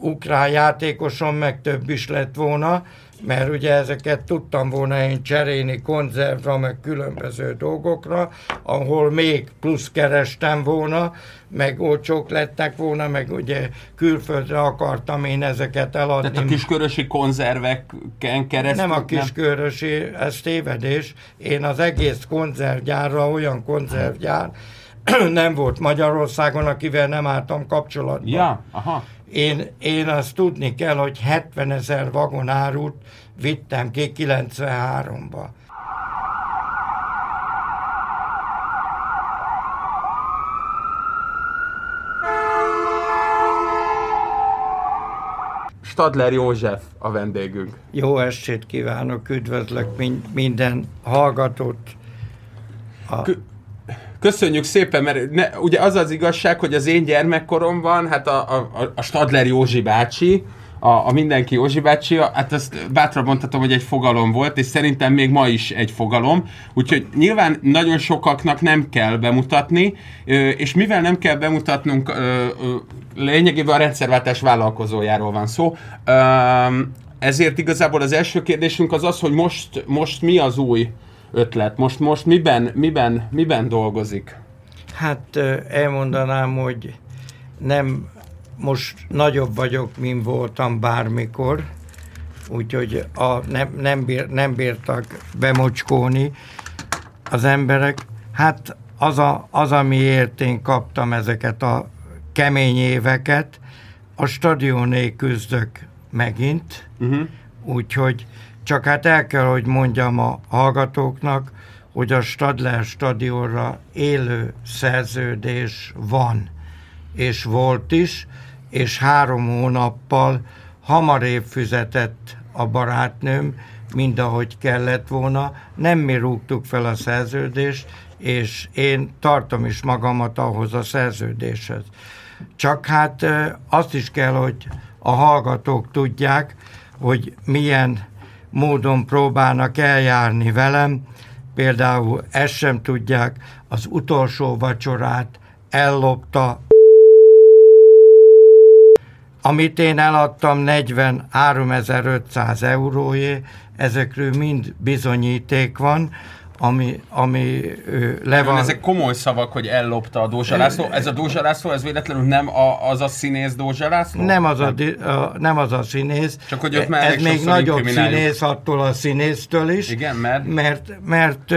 ukrán játékosom meg több is lett volna, mert ugye ezeket tudtam volna én cserélni konzervra, meg különböző dolgokra, ahol még plusz kerestem volna, meg olcsók lettek volna, meg ugye külföldre akartam én ezeket eladni. Tehát a kiskörösi konzerveken keresztül? Nem a kiskörösi, ez tévedés. Én az egész konzervgyárra, olyan konzervgyár, nem volt Magyarországon, akivel nem álltam kapcsolatban. Ja, aha. Én, én azt tudni kell, hogy 70 ezer vagonárut vittem ki 93-ba. Stadler József a vendégünk. Jó estét kívánok, üdvözlök minden hallgatót. A... Köszönjük szépen, mert ne, ugye az az igazság, hogy az én gyermekkoromban, hát a, a, a Stadler Józsi bácsi, a, a mindenki Józsi bácsi, hát ezt bátran mondhatom, hogy egy fogalom volt, és szerintem még ma is egy fogalom, úgyhogy nyilván nagyon sokaknak nem kell bemutatni, és mivel nem kell bemutatnunk, lényegében a rendszerváltás vállalkozójáról van szó, ezért igazából az első kérdésünk az az, hogy most, most mi az új ötlet? Most, most miben, miben, miben dolgozik? Hát elmondanám, hogy nem most nagyobb vagyok, mint voltam bármikor, úgyhogy a, nem, nem, bír, nem bírtak bemocskóni az emberek. Hát az, a, az, amiért én kaptam ezeket a kemény éveket, a stadioné küzdök megint, uh-huh. úgyhogy csak hát el kell, hogy mondjam a hallgatóknak, hogy a Stadler stadionra élő szerződés van, és volt is, és három hónappal hamarébb füzetett a barátnőm, mint ahogy kellett volna. Nem mi rúgtuk fel a szerződést, és én tartom is magamat ahhoz a szerződéshez. Csak hát azt is kell, hogy a hallgatók tudják, hogy milyen módon próbálnak eljárni velem. Például ezt sem tudják, az utolsó vacsorát ellopta amit én eladtam 43.500 euróért, ezekről mind bizonyíték van, ami, ami le van... Ezek komoly szavak, hogy ellopta a Dózsa László. Ez a Dózsa László, ez véletlenül nem a, az a színész Dózsa László? Nem az a, a, nem az a színész. Csak hogy ott már Ez még nagyobb színész attól a színésztől is. Igen, mert? Mert, mert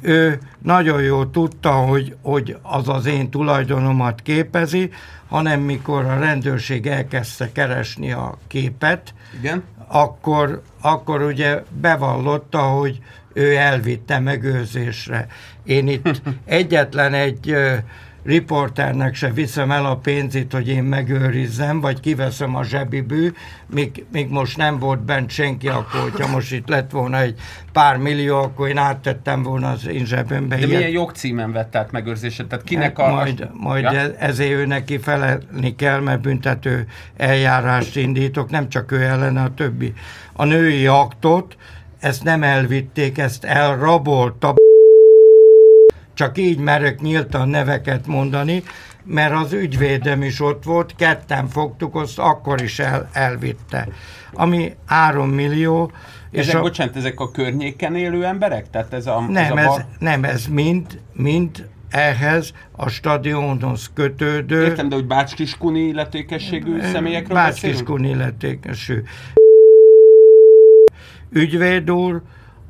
ő nagyon jól tudta, hogy, hogy az az én tulajdonomat képezi, hanem mikor a rendőrség elkezdte keresni a képet, Igen? Akkor, akkor ugye bevallotta, hogy ő elvitte megőrzésre. Én itt egyetlen egy riporternek se viszem el a pénzét, hogy én megőrizzem, vagy kiveszem a zsebibű, míg, míg most nem volt bent senki, akkor, hogyha most itt lett volna egy pár millió, akkor én áttettem volna az én zsebembe. De milyen jogcímen vett át megőrzéset? Tehát kinek hát a... Majd, majd ja? E- ezért ő neki felelni kell, mert büntető eljárást indítok, nem csak ő ellene, a többi. A női aktot, ezt nem elvitték, ezt elrabolta csak így merek nyíltan neveket mondani, mert az ügyvédem is ott volt, ketten fogtuk, azt akkor is el, elvitte. Ami 3 millió. És ezek, a, bocsánat, ezek a környéken élő emberek? Tehát ez a, nem, ez, a bar... ez, nem, ez mind, mind ehhez a stadionhoz kötődő... Értem, de hogy Bácskiskuni illetékességű személyekről Bácskiskuni illetékesű. Ügyvéd úr,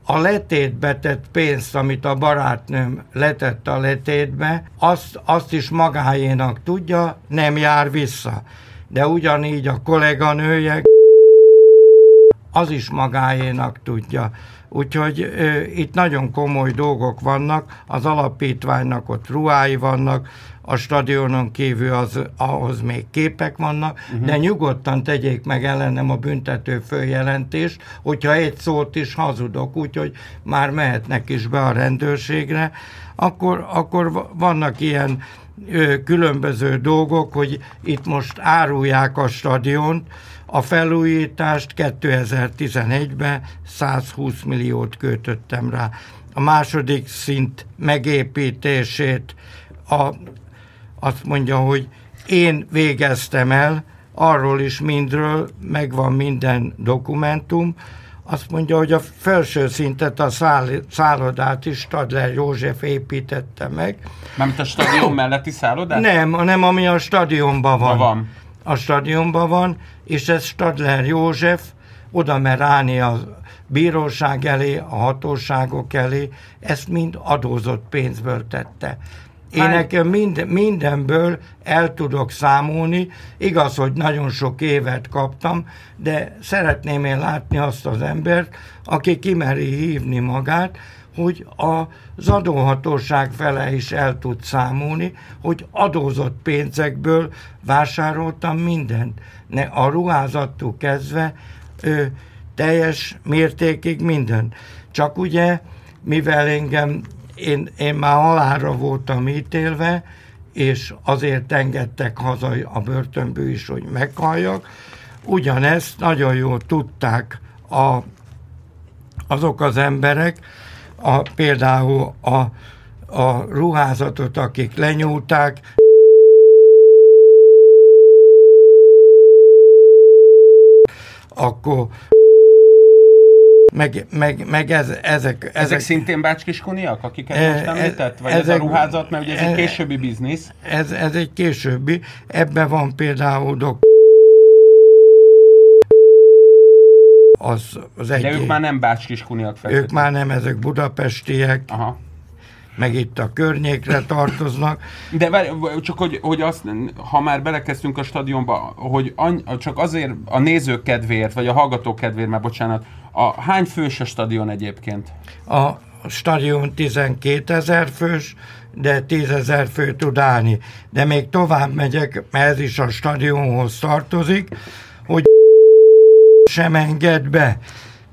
a letétbe tett pénzt, amit a barátnőm letett a letétbe, azt, azt is magáénak tudja, nem jár vissza. De ugyanígy a kolléganője az is magáénak tudja. Úgyhogy ö, itt nagyon komoly dolgok vannak, az alapítványnak ott ruhái vannak, a stadionon kívül az, ahhoz még képek vannak, uh-huh. de nyugodtan tegyék meg ellenem a büntető följelentést, hogyha egy szót is hazudok, úgyhogy már mehetnek is be a rendőrségre, akkor, akkor vannak ilyen ö, különböző dolgok, hogy itt most árulják a stadiont, a felújítást 2011-ben 120 milliót költöttem rá. A második szint megépítését a azt mondja, hogy én végeztem el arról is mindről megvan minden dokumentum, azt mondja, hogy a felső szintet, a száll, szállodát is Stadler József építette meg. Mármint a stadion melletti szállodát? Nem, hanem ami a stadionban van. Ha van. A stadionban van, és ez Stadler József oda mer állni a bíróság elé, a hatóságok elé, ezt mind adózott pénzből tette. Én Hány- nekem mind, mindenből el tudok számolni, igaz, hogy nagyon sok évet kaptam, de szeretném én látni azt az embert, aki kimeri hívni magát, hogy az adóhatóság fele is el tud számolni, hogy adózott pénzekből vásároltam mindent. Ne, a ruházattól kezdve ö, teljes mértékig minden. Csak ugye, mivel engem, én, én már halálra voltam ítélve, és azért engedtek haza a börtönből is, hogy meghalljak, ugyanezt nagyon jól tudták a, azok az emberek, a, például a, a ruházatot, akik lenyúlták, akkor meg, meg, meg ez, ezek, Ezek, ezek, szintén bácskiskuniak, akiket E- most említett? Vagy ez a ezek- ruházat, mert ugye ez egy e- későbbi biznisz. ez, ez egy későbbi, ebben van például dok az, az De egy, ők már nem bácskiskuniak ők feltétlenül. már nem ezek budapestiek, Aha. meg itt a környékre tartoznak. De várj, csak hogy, hogy azt, ha már belekezdtünk a stadionba, hogy any, csak azért a nézők kedvéért, vagy a hallgatók kedvéért, már bocsánat, a, hány fős a stadion egyébként? A stadion 12 ezer fős, de 10 ezer fő tud állni. De még tovább megyek, mert ez is a stadionhoz tartozik, hogy sem enged be.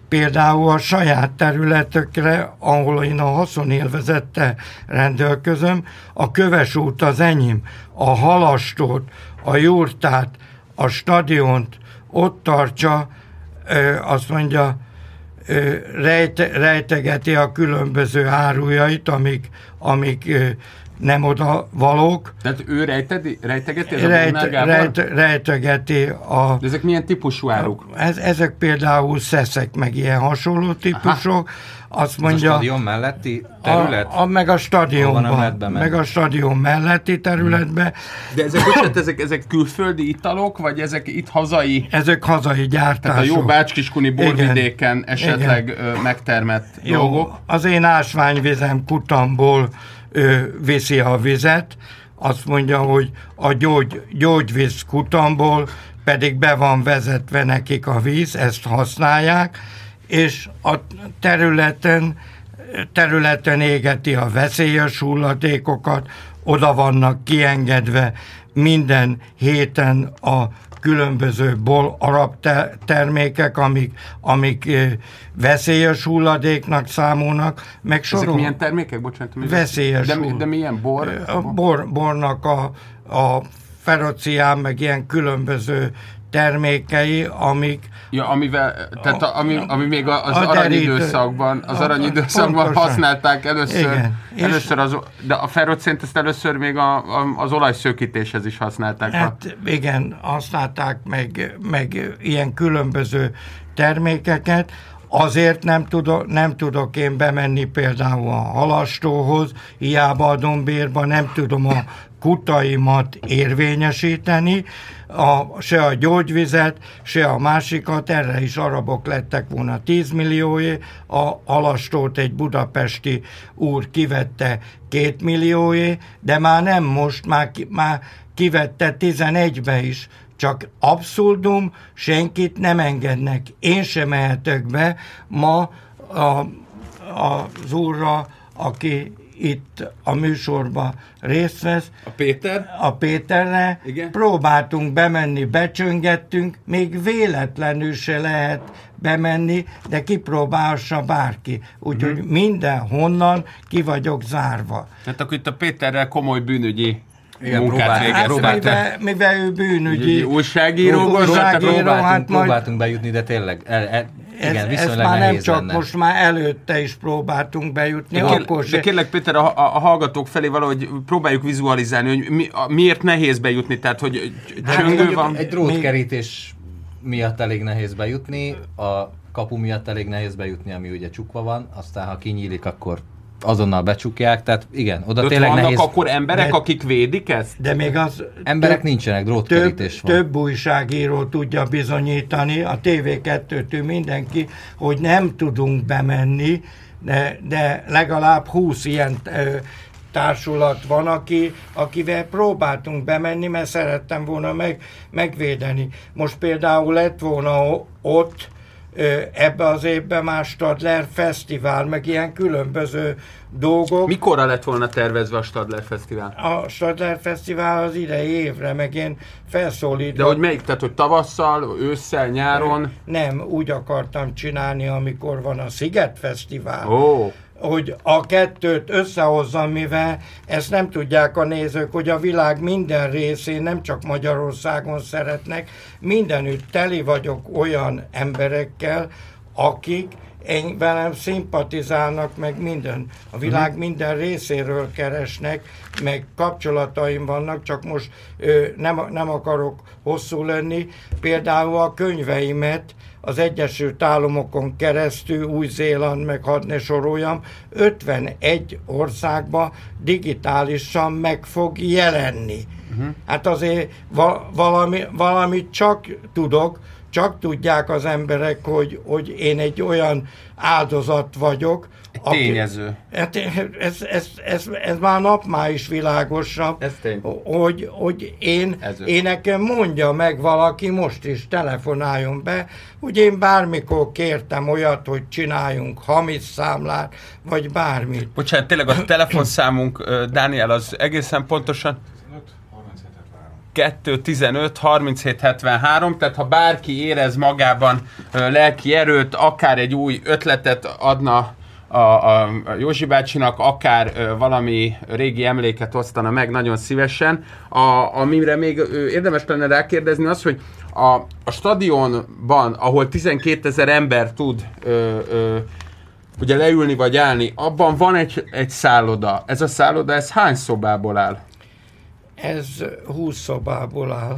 Például a saját területekre, ahol én a haszonélvezette rendelkezem, a köves út az enyém, a halastót, a jurtát, a stadiont ott tartsa, ö, azt mondja, ö, rejte, rejtegeti a különböző árujait, amik, amik ö, nem oda valók, Tehát ő rejtedi, rejtegeti ez a rejt, Gábor? rejt, rejtegeti a... De ezek milyen típusú áruk? Ez, ezek például szeszek, meg ilyen hasonló típusok. Azt Ez a mondja, stadion melletti terület? A, a, meg a stadionban, meg a stadion melletti területbe. De ezek, bocsánat, ezek, ezek külföldi italok, vagy ezek itt hazai, Ezek hazai tehát a gyártások. jó bácskiskuni borvidéken esetleg ö, megtermett Jó, dolgok? az én ásványvizem kutamból ö, viszi a vizet, azt mondja, hogy a gyógy, gyógyvíz kutamból pedig be van vezetve nekik a víz, ezt használják, és a területen, területen égeti a veszélyes hulladékokat, oda vannak kiengedve minden héten a különböző bol arab te- termékek, amik, amik veszélyes hulladéknak számolnak, meg Ezek sorol. milyen termékek? Bocsánat. mi- Veszélyes De, de milyen bor? A bor, bornak a, a ferocián, meg ilyen különböző termékei, amik Ja, amivel, tehát a, ami, ami még az A aranyidőszakban, az aranyidőszakban használták először, Igen. Először az, de a ferrocént ezt először még a, a, az olajszökítéshez is használták. Ha- Hát igen, használták meg, meg ilyen különböző termékeket, azért nem tudok, nem tudok én bemenni például a halastóhoz, hiába adom bérba, nem tudom a kutaimat érvényesíteni, a, se a gyógyvizet, se a másikat, erre is arabok lettek volna 10 millióé, a halastót egy budapesti úr kivette 2 millióé, de már nem most, már, már kivette 11-be is, csak abszurdum, senkit nem engednek. Én sem mehetek be ma a, az úrra, aki itt a műsorban részt vesz, A Péter? a Péterre, Igen. próbáltunk bemenni, becsöngettünk, még véletlenül se lehet bemenni, de kipróbálhassa bárki. Úgyhogy Mhm. uh-huh. mindenhonnan ki vagyok zárva. Tehát akkor itt a Péterrel komoly bűnügyi Igen, munkát próbál- végeztek. Hát, próbáltam. mivel, mivel ő bűnügyi Ügyi újságíró újságíró, próbáltunk- hát majd- próbáltunk bejutni, de tényleg, el, el, ez, igen, ez viszonylag már nem csak, lenne. most már előtte is próbáltunk bejutni, De, akkor de kérlek Péter, a, a, hallgatók felé valahogy próbáljuk vizualizálni, hogy mi, a, miért nehéz bejutni, tehát hogy Hát csöngő mondjuk van. Egy drótkerítés miatt elég nehéz bejutni, a kapu miatt elég nehéz bejutni, ami ugye csukva van, aztán ha kinyílik, akkor azonnal becsukják, tehát igen, oda De tényleg vannak nehéz. akkor emberek, De- akik védik ezt? De még az Emberek több, nincsenek, több, drótkerítés van. több újságíró tudja bizonyítani, a TV2-től mindenki, hogy nem tudunk bemenni, de, de legalább 20 ilyen ö, társulat van, aki, akivel próbáltunk bemenni, mert szerettem volna meg, megvédeni. Most például lett volna ott ebbe az évben már Stadler Fesztivál, meg ilyen különböző dolgok. Mikorra lett volna tervezve a Stadler Fesztivál? A Stadler Fesztivál az idei évre, meg én felszólítom. De hogy melyik? Tehát, hogy tavasszal, ősszel, nyáron? Nem, úgy akartam csinálni, amikor van a Sziget Fesztivál. Ó, hogy a kettőt összehozzam, mivel ezt nem tudják a nézők, hogy a világ minden részén, nem csak Magyarországon szeretnek, mindenütt teli vagyok olyan emberekkel, akik én velem szimpatizálnak, meg minden, a világ minden részéről keresnek, meg kapcsolataim vannak, csak most ö, nem, nem akarok hosszú lenni. Például a könyveimet az Egyesült Államokon keresztül, Új-Zéland, meg hadd ne soroljam, 51 országba digitálisan meg fog jelenni. Uh-huh. Hát azért va- valami, valamit csak tudok, csak tudják az emberek, hogy, hogy én egy olyan áldozat vagyok. Tényező. Hát ez, ez, ez, ez már napmá is világosabb, Ez tény. hogy, hogy én, Ez én nekem mondja meg valaki, most is telefonáljon be, hogy én bármikor kértem olyat, hogy csináljunk hamis számlát, vagy bármit. bocsánat, tényleg a telefonszámunk, Dániel, az egészen pontosan 2 15 37 73, tehát ha bárki érez magában lelki erőt, akár egy új ötletet adna a, a, Józsi bácsinak, akár ö, valami régi emléket osztana meg nagyon szívesen. A, amire még ö, érdemes lenne rákérdezni az, hogy a, a stadionban, ahol 12 ezer ember tud ö, ö, ugye leülni vagy állni, abban van egy, egy szálloda. Ez a szálloda, ez hány szobából áll? Ez 20 szobából áll.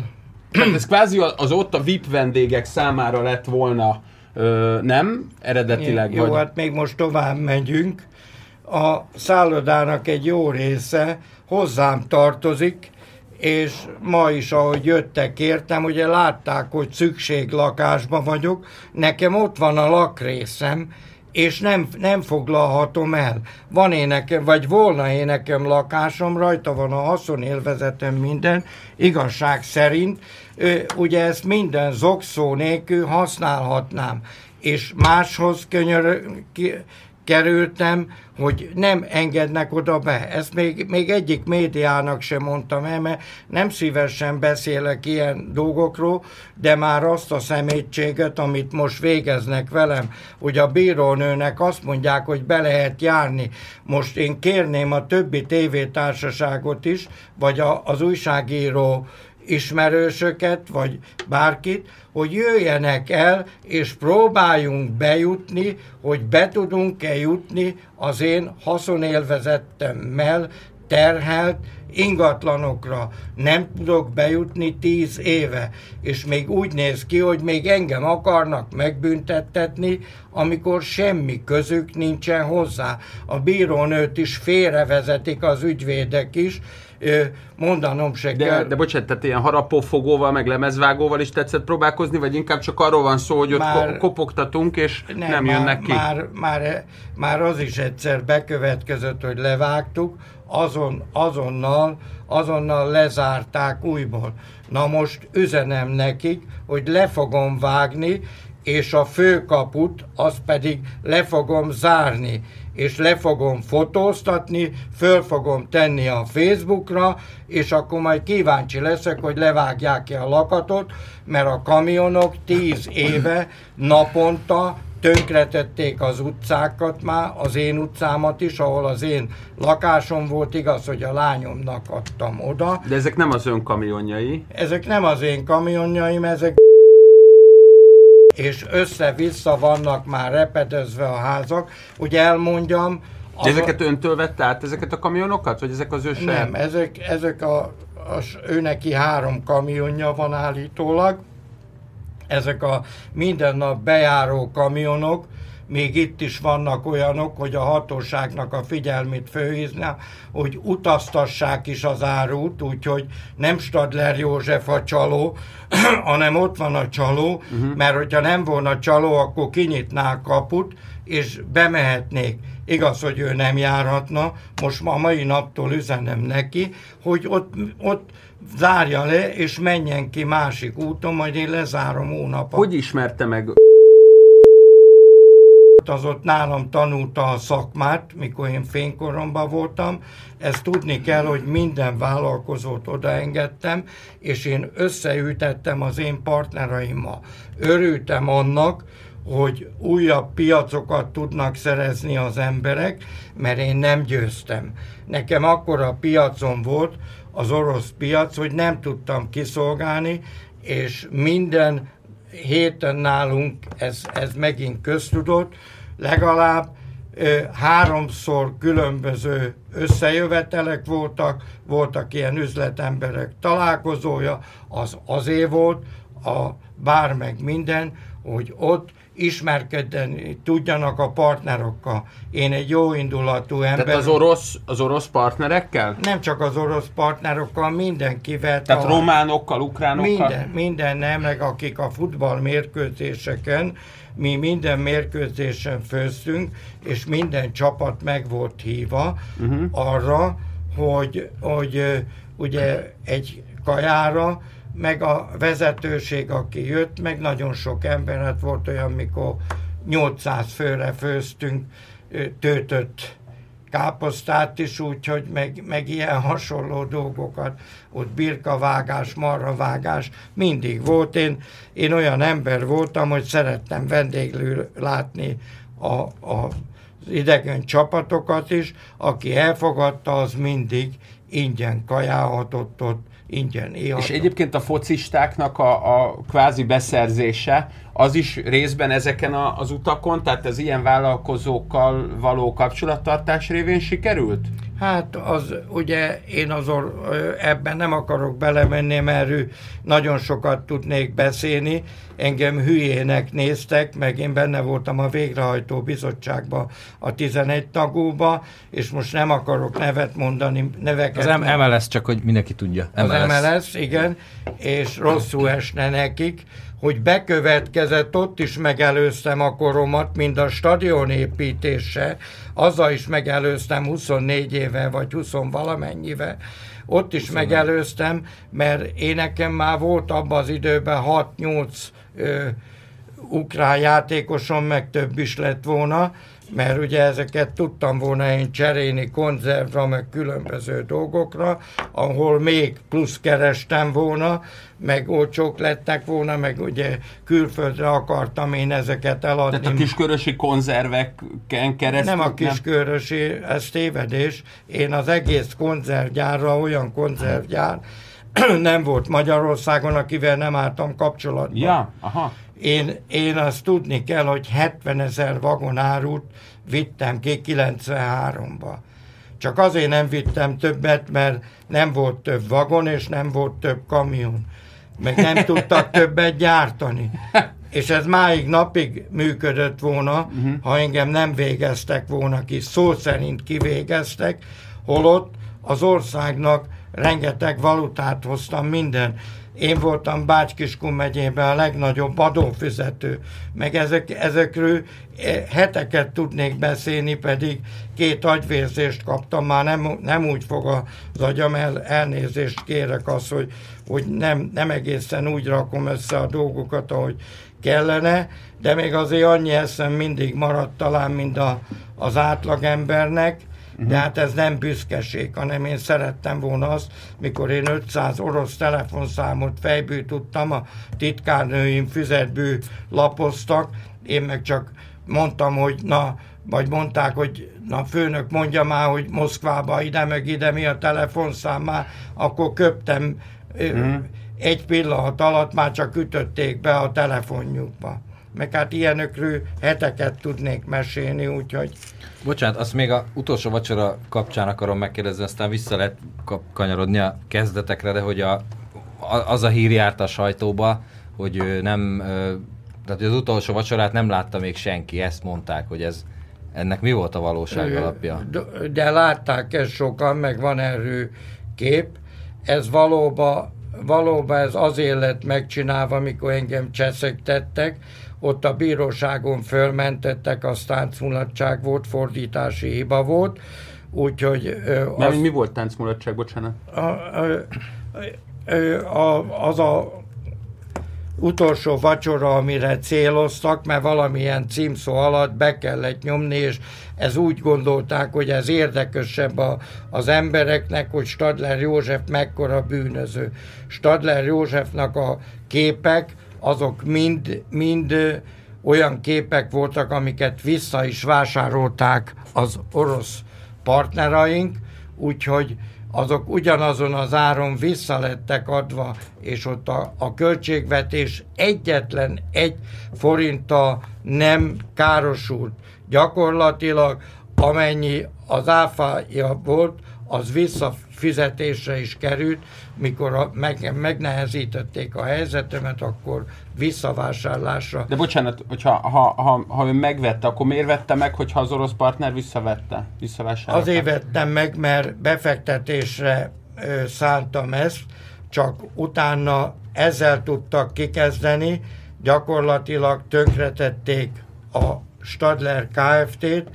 Tehát ez kvázi az ott a VIP vendégek számára lett volna, ö, nem? Eredetileg Jó, vagy? hát még most tovább megyünk. A szállodának egy jó része hozzám tartozik, és ma is, ahogy jöttek értem, ugye látták, hogy szükséglakásban vagyok, nekem ott van a lakrészem, és nem, nem foglalhatom el. Van én nekem, vagy volna én nekem lakásom, rajta van a haszonélvezetem minden, igazság szerint, ugye ezt minden zokszó nélkül használhatnám. És máshoz könyör, kerültem, hogy nem engednek oda be. Ezt még, még egyik médiának sem mondtam el, mert nem szívesen beszélek ilyen dolgokról, de már azt a szemétséget, amit most végeznek velem, hogy a bírónőnek azt mondják, hogy be lehet járni. Most én kérném a többi tévétársaságot is, vagy a, az újságíró ismerősöket, vagy bárkit, hogy jöjjenek el, és próbáljunk bejutni, hogy be tudunk-e jutni az én haszonélvezettemmel terhelt ingatlanokra. Nem tudok bejutni tíz éve, és még úgy néz ki, hogy még engem akarnak megbüntettetni, amikor semmi közük nincsen hozzá. A bírónőt is félrevezetik az ügyvédek is, mondanom se De, kell. de bocsánat, tehát ilyen harapófogóval, meg lemezvágóval is tetszett próbálkozni, vagy inkább csak arról van szó, hogy ott Már- ko- kopogtatunk, és nem, nem már, jönnek ki? Már, már, már az is egyszer bekövetkezett, hogy levágtuk, azon, azonnal, azonnal lezárták újból. Na most üzenem nekik, hogy le fogom vágni, és a főkaput, azt pedig le fogom zárni, és le fogom fotóztatni, föl fogom tenni a Facebookra, és akkor majd kíváncsi leszek, hogy levágják-e a lakatot, mert a kamionok tíz éve naponta tönkretették az utcákat már, az én utcámat is, ahol az én lakásom volt, igaz, hogy a lányomnak adtam oda. De ezek nem az ön kamionjai. Ezek nem az én kamionjaim, ezek és össze-vissza vannak már repedezve a házak. Ugye elmondjam... De ezeket öntől vette át, ezeket a kamionokat? Vagy ezek az ő Nem, ezek, ezek a, a, ő neki három kamionja van állítólag. Ezek a minden nap bejáró kamionok, még itt is vannak olyanok, hogy a hatóságnak a figyelmét főhízna, hogy utaztassák is az árut, úgyhogy nem Stadler József a csaló, hanem ott van a csaló, uh-huh. mert hogyha nem volna csaló, akkor kinyitná a kaput, és bemehetnék. Igaz, hogy ő nem járhatna, most ma a mai naptól üzenem neki, hogy ott, ott zárja le, és menjen ki másik úton, majd én lezárom hónapot. Hogy ismerte meg az ott nálam tanulta a szakmát, mikor én fénykoromban voltam. Ezt tudni kell, hogy minden vállalkozót odaengedtem, és én összeütettem az én partneraimmal. Örültem annak, hogy újabb piacokat tudnak szerezni az emberek, mert én nem győztem. Nekem akkor a piacon volt, az orosz piac, hogy nem tudtam kiszolgálni, és minden héten nálunk ez, ez megint köztudott, legalább háromszor különböző összejövetelek voltak, voltak ilyen üzletemberek találkozója, az azért volt, a bár meg minden, hogy ott ismerkedni tudjanak a partnerokkal. Én egy jó indulatú ember. Tehát az orosz, az orosz partnerekkel? Nem csak az orosz partnerokkal, mindenkivel. Tehát a, románokkal, ukránokkal? Minden, minden nemleg, akik a futball mérkőzéseken, mi minden mérkőzésen főztünk, és minden csapat meg volt hívva uh-huh. arra, hogy, hogy ugye egy kajára meg a vezetőség, aki jött, meg nagyon sok ember, hát volt olyan, mikor 800 főre főztünk töltött káposztát is, úgyhogy meg, meg ilyen hasonló dolgokat, ott birkavágás, marravágás, mindig volt. Én, én olyan ember voltam, hogy szerettem vendéglő látni a, a, idegen csapatokat is, aki elfogadta, az mindig ingyen kajálhatott ott, ingyen. És egyébként a focistáknak a, a kvázi beszerzése, az is részben ezeken a, az utakon, tehát az ilyen vállalkozókkal való kapcsolattartás révén sikerült? Hát az, ugye én azon ebben nem akarok belemenni, mert nagyon sokat tudnék beszélni. Engem hülyének néztek, meg én benne voltam a végrehajtó bizottságban, a 11 tagúba, és most nem akarok nevet mondani, neveket. Az MLS csak, hogy mindenki tudja. MLS. Az MLS, igen, és rosszul esne nekik, hogy bekövetkezett, ott is megelőztem a koromat, mint a stadion építése, azzal is megelőztem 24 éve, vagy 20 valamennyivel, ott is 24. megelőztem, mert én nekem már volt abban az időben 6-8 ukrán játékosom, meg több is lett volna, mert ugye ezeket tudtam volna én cserélni konzervra, meg különböző dolgokra, ahol még plusz kerestem volna, meg olcsók lettek volna, meg ugye külföldre akartam én ezeket eladni. Tehát a kiskörösi konzerveken keresztül? Nem a kiskörösi, ez tévedés. Én az egész konzervgyárra, olyan konzervgyár, nem volt Magyarországon, akivel nem álltam kapcsolatban. Ja, aha. Én, én azt tudni kell, hogy 70 ezer vagonárút vittem ki 93-ba. Csak azért nem vittem többet, mert nem volt több vagon, és nem volt több kamion. Meg nem tudtak többet gyártani. És ez máig napig működött volna, uh-huh. ha engem nem végeztek volna ki. Szó szerint kivégeztek, holott az országnak rengeteg valutát hoztam minden. Én voltam Bács-Kiskun megyében a legnagyobb adófizető, meg ezek, ezekről eh, heteket tudnék beszélni, pedig két agyvérzést kaptam, már nem, nem úgy fog az agyam, el, elnézést kérek az, hogy, hogy nem, nem egészen úgy rakom össze a dolgokat, ahogy kellene, de még azért annyi eszem mindig maradt talán, mint a, az átlagembernek, Uh-huh. De hát ez nem büszkeség, hanem én szerettem volna azt, mikor én 500 orosz telefonszámot fejből tudtam, a titkárnőim füzetből lapoztak, én meg csak mondtam, hogy na, vagy mondták, hogy na főnök mondja már, hogy Moszkvába ide meg ide mi a telefonszám már, akkor köptem mm. egy pillanat alatt már csak ütötték be a telefonjukba. Meg hát ilyenökről heteket tudnék mesélni, úgyhogy... Bocsánat, azt még a utolsó vacsora kapcsán akarom megkérdezni, aztán vissza lehet kanyarodni a kezdetekre, de hogy a, az a hír járt a sajtóba, hogy nem, tehát az utolsó vacsorát nem látta még senki, ezt mondták, hogy ez, ennek mi volt a valóság alapja? De, de látták ezt sokan, meg van erről kép. Ez valóban, valóban ez azért lett megcsinálva, amikor engem cseszegtettek, ott a bíróságon fölmentettek, az táncmulatság volt, fordítási hiba volt, úgyhogy... Az, mi volt táncmulatság, bocsánat? A, a, a, az a utolsó vacsora, amire céloztak, mert valamilyen címszó alatt be kellett nyomni, és ez úgy gondolták, hogy ez érdekesebb a, az embereknek, hogy Stadler József mekkora bűnöző. Stadler Józsefnak a képek, azok mind, mind olyan képek voltak, amiket vissza is vásárolták az orosz partneraink, úgyhogy azok ugyanazon az áron vissza lettek adva, és ott a, a költségvetés egyetlen egy forinta nem károsult. Gyakorlatilag amennyi az áfája volt, az visszafizetésre is került, mikor a, meg, megnehezítették a helyzetemet, akkor visszavásárlásra. De bocsánat, hogyha ha, ha, ha ő megvette, akkor miért vette meg, hogyha az orosz partner visszavette? Visszavásárolta? Azért vettem meg, mert befektetésre ö, szántam ezt, csak utána ezzel tudtak kikezdeni, gyakorlatilag tönkretették a Stadler Kft-t,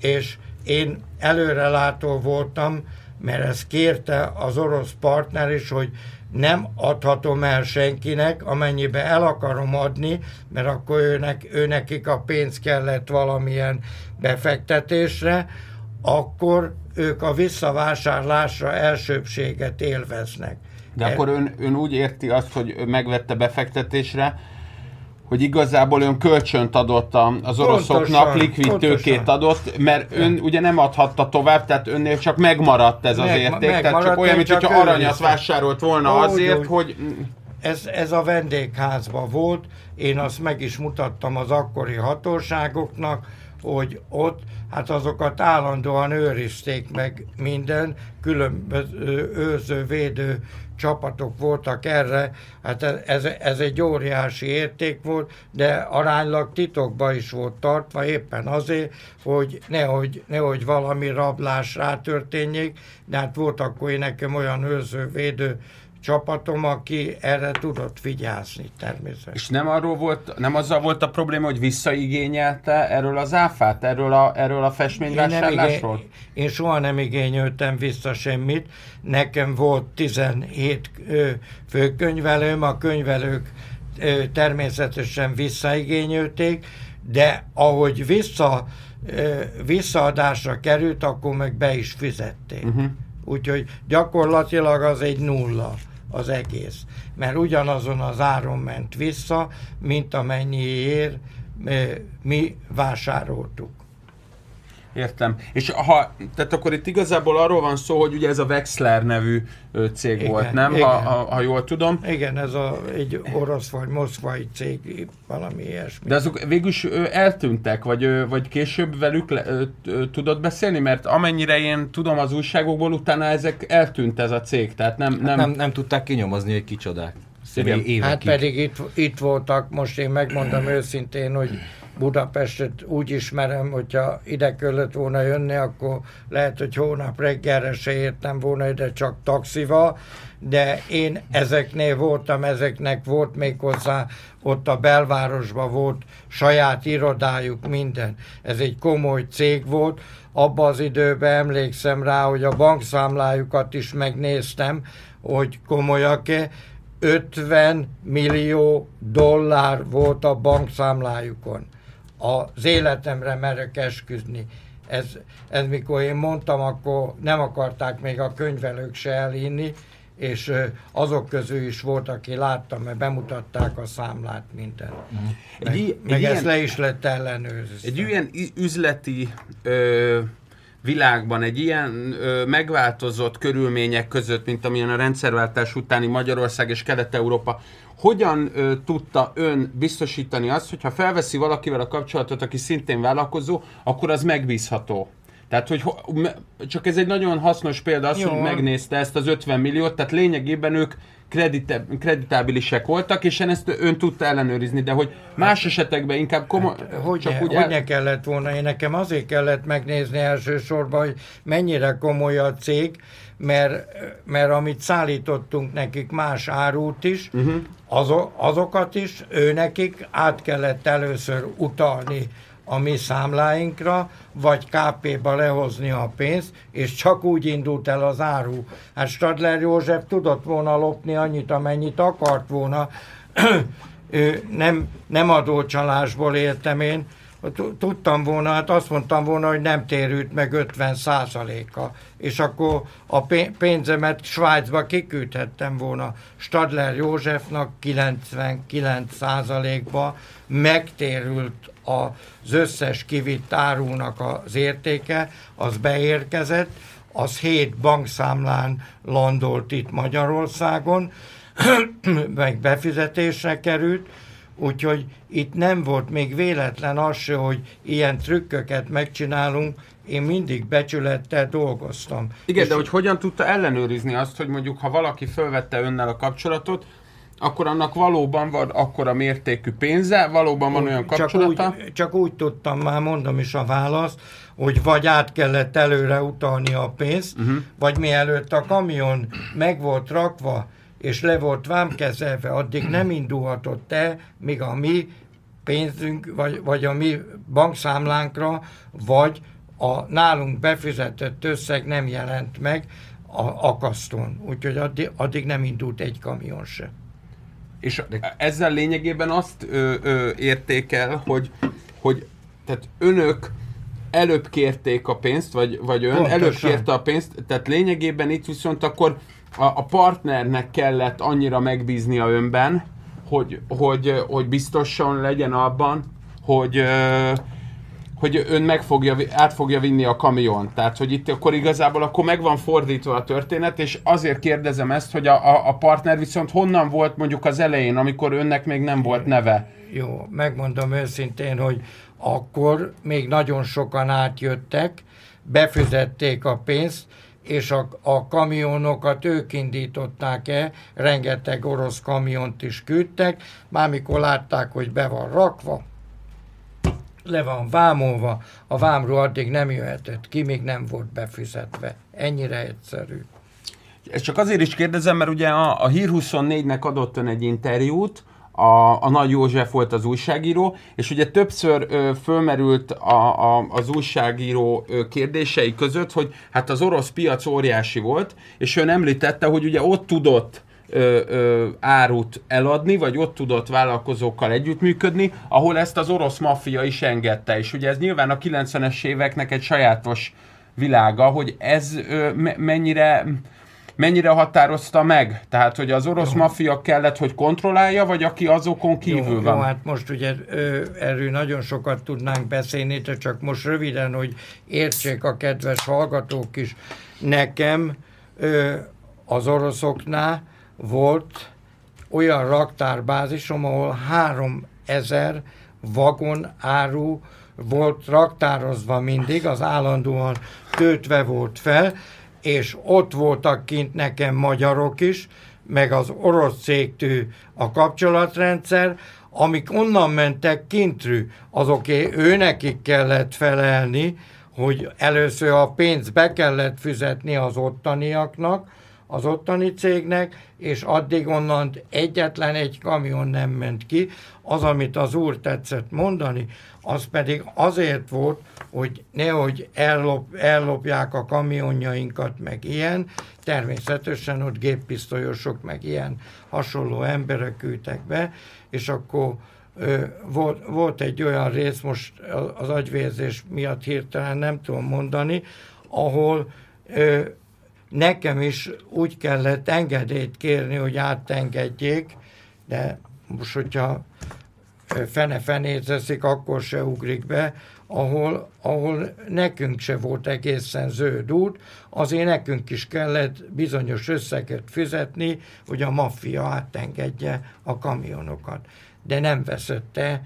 és én előrelátó voltam, mert ezt kérte az orosz partner is, hogy nem adhatom el senkinek, amennyibe el akarom adni, mert akkor őnek, őnekik a pénz kellett valamilyen befektetésre, akkor ők a visszavásárlásra elsőbséget élveznek. De akkor ön, ön úgy érti azt, hogy megvette befektetésre, hogy igazából ön kölcsönt adott az oroszoknak, pontosan, likvid pontosan. tőkét adott, mert ön ugye nem adhatta tovább, tehát önnél csak megmaradt ez az Meg, érték, tehát csak olyan, mint hogyha aranyat vásárolt volna úgy, azért, úgy. hogy... Ez, ez a vendégházban volt, én azt meg is mutattam az akkori hatóságoknak, hogy ott, hát azokat állandóan őrizték meg minden, különböző őrző, védő csapatok voltak erre, hát ez, ez egy óriási érték volt, de aránylag titokba is volt tartva, éppen azért, hogy nehogy, nehogy valami rablás rátörténjék, de hát volt akkor nekem olyan őrző-védő csapatom, aki erre tudott vigyázni természetesen. És nem arról volt, nem azzal volt a probléma, hogy visszaigényelte erről az áfát, erről a, erről a festményvásárlásról? Én, én soha nem igényeltem vissza semmit. Nekem volt 17 ö, főkönyvelőm, a könyvelők ö, természetesen visszaigényelték, de ahogy vissza, ö, visszaadásra került, akkor meg be is fizették. Uh-huh. Úgyhogy gyakorlatilag az egy nulla az egész. Mert ugyanazon az áron ment vissza, mint amennyiért mi vásároltuk. Értem. És ha, tehát akkor itt igazából arról van szó, hogy ugye ez a Wexler nevű cég igen, volt, nem? Igen. Ha, ha, ha jól tudom. Igen, ez a, egy orosz vagy moszkvai cég, valami ilyesmi. De azok végül is eltűntek, vagy, vagy később velük le, tudod beszélni? Mert amennyire én tudom az újságokból, utána ezek eltűnt ez a cég, tehát nem... Hát nem, nem, nem tudták kinyomozniuk, hogy kicsodák. Igen. Hát pedig itt, itt voltak, most én megmondom őszintén, hogy Budapestet úgy ismerem, hogyha ide kellett volna jönni, akkor lehet, hogy hónap reggelre se értem volna ide csak taxival, de én ezeknél voltam, ezeknek volt még hozzá, ott a belvárosban volt saját irodájuk, minden. Ez egy komoly cég volt, abban az időben emlékszem rá, hogy a bankszámlájukat is megnéztem, hogy komolyak-e, 50 millió dollár volt a bankszámlájukon az életemre merek esküdni. Ez, ez mikor én mondtam, akkor nem akarták még a könyvelők se elhinni, és azok közül is volt, aki látta, mert bemutatták a számlát minden. Uh-huh. Meg, egy, meg egy ezt ilyen, le is lett ellenőrzve. Egy ilyen üzleti ö, világban, egy ilyen ö, megváltozott körülmények között, mint amilyen a rendszerváltás utáni Magyarország és Kelet-Európa, hogyan ö, tudta ön biztosítani azt, hogy ha felveszi valakivel a kapcsolatot, aki szintén vállalkozó, akkor az megbízható? Tehát, hogy csak ez egy nagyon hasznos példa az, Jó. hogy megnézte ezt az 50 milliót, tehát lényegében ők kredite, kreditábilisek voltak, és ezt ön tudta ellenőrizni, de hogy más esetekben inkább komoly... Hát, hogy csak úgy el... kellett volna? Én nekem azért kellett megnézni elsősorban, hogy mennyire komoly a cég, mert, mert amit szállítottunk nekik más árút is, uh-huh. azok, azokat is ő nekik át kellett először utalni a mi számláinkra, vagy KP-ba lehozni a pénzt, és csak úgy indult el az áru. Hát Stadler József tudott volna lopni annyit, amennyit akart volna. ő nem, nem adócsalásból éltem én, tudtam volna, hát azt mondtam volna, hogy nem térült meg 50 százaléka, és akkor a pénzemet Svájcba kiküldhettem volna. Stadler Józsefnak 99 százalékba megtérült az összes kivitt árunak az értéke, az beérkezett, az hét bankszámlán landolt itt Magyarországon, meg befizetésre került, úgyhogy itt nem volt még véletlen az se, hogy ilyen trükköket megcsinálunk, én mindig becsülettel dolgoztam. Igen, És de hogy hogyan tudta ellenőrizni azt, hogy mondjuk ha valaki fölvette önnel a kapcsolatot, akkor annak valóban van akkora mértékű pénze, valóban van olyan kapcsolata? Csak úgy, csak úgy tudtam, már mondom is a választ, hogy vagy át kellett előre utalni a pénzt, uh-huh. vagy mielőtt a kamion meg volt rakva, és le volt vámkezelve, addig nem indulhatott el, míg a mi pénzünk, vagy, vagy a mi bankszámlánkra, vagy a nálunk befizetett összeg nem jelent meg a akasztón. Úgyhogy addig, addig nem indult egy kamion se. És ezzel lényegében azt ö, ö, érték el, hogy, hogy tehát önök előbb kérték a pénzt, vagy, vagy ön Pontosan. előbb kérte a pénzt, tehát lényegében itt viszont akkor a, a partnernek kellett annyira megbíznia önben, hogy, hogy, hogy biztosan legyen abban, hogy, hogy ön meg fogja, át fogja vinni a kamion. Tehát, hogy itt akkor igazából akkor meg van fordítva a történet, és azért kérdezem ezt, hogy a, a, a partner viszont honnan volt mondjuk az elején, amikor önnek még nem volt neve? Jó, megmondom őszintén, hogy akkor még nagyon sokan átjöttek, befizették a pénzt, és a, a kamionokat ők indították el, rengeteg orosz kamiont is küldtek, már mikor látták, hogy be van rakva, le van vámolva, a vámról addig nem jöhetett ki, még nem volt befizetve. Ennyire egyszerű. Ezt csak azért is kérdezem, mert ugye a, a Hír 24-nek adott ön egy interjút, a, a Nagy József volt az újságíró, és ugye többször ö, fölmerült a, a, az újságíró ö, kérdései között, hogy hát az orosz piac óriási volt, és ön említette, hogy ugye ott tudott ö, ö, árut eladni, vagy ott tudott vállalkozókkal együttműködni, ahol ezt az orosz maffia is engedte. És ugye ez nyilván a 90-es éveknek egy sajátos világa, hogy ez ö, mennyire mennyire határozta meg? Tehát, hogy az orosz maffia kellett, hogy kontrollálja, vagy aki azokon kívül jó, van? Jó, hát most ugye erről nagyon sokat tudnánk beszélni, de csak most röviden, hogy értsék a kedves hallgatók is. Nekem az oroszoknál volt olyan raktárbázisom, ahol 3000 vagon áru volt raktározva mindig, az állandóan töltve volt fel, és ott voltak kint nekem magyarok is, meg az orosz cégtű a kapcsolatrendszer, amik onnan mentek kintrű, azoké őnekik kellett felelni, hogy először a pénzt be kellett fizetni az ottaniaknak, az ottani cégnek, és addig onnan egyetlen egy kamion nem ment ki. Az, amit az úr tetszett mondani, az pedig azért volt, hogy nehogy ellop, ellopják a kamionjainkat, meg ilyen. Természetesen ott géppisztolyosok, meg ilyen hasonló emberek ültek be, és akkor ö, volt, volt egy olyan rész, most az agyvérzés miatt hirtelen nem tudom mondani, ahol ö, nekem is úgy kellett engedélyt kérni, hogy átengedjék, de most, hogyha fene-fenét teszik, akkor se ugrik be, ahol, ahol nekünk se volt egészen zöld út, azért nekünk is kellett bizonyos összeget fizetni, hogy a maffia átengedje a kamionokat. De nem veszette,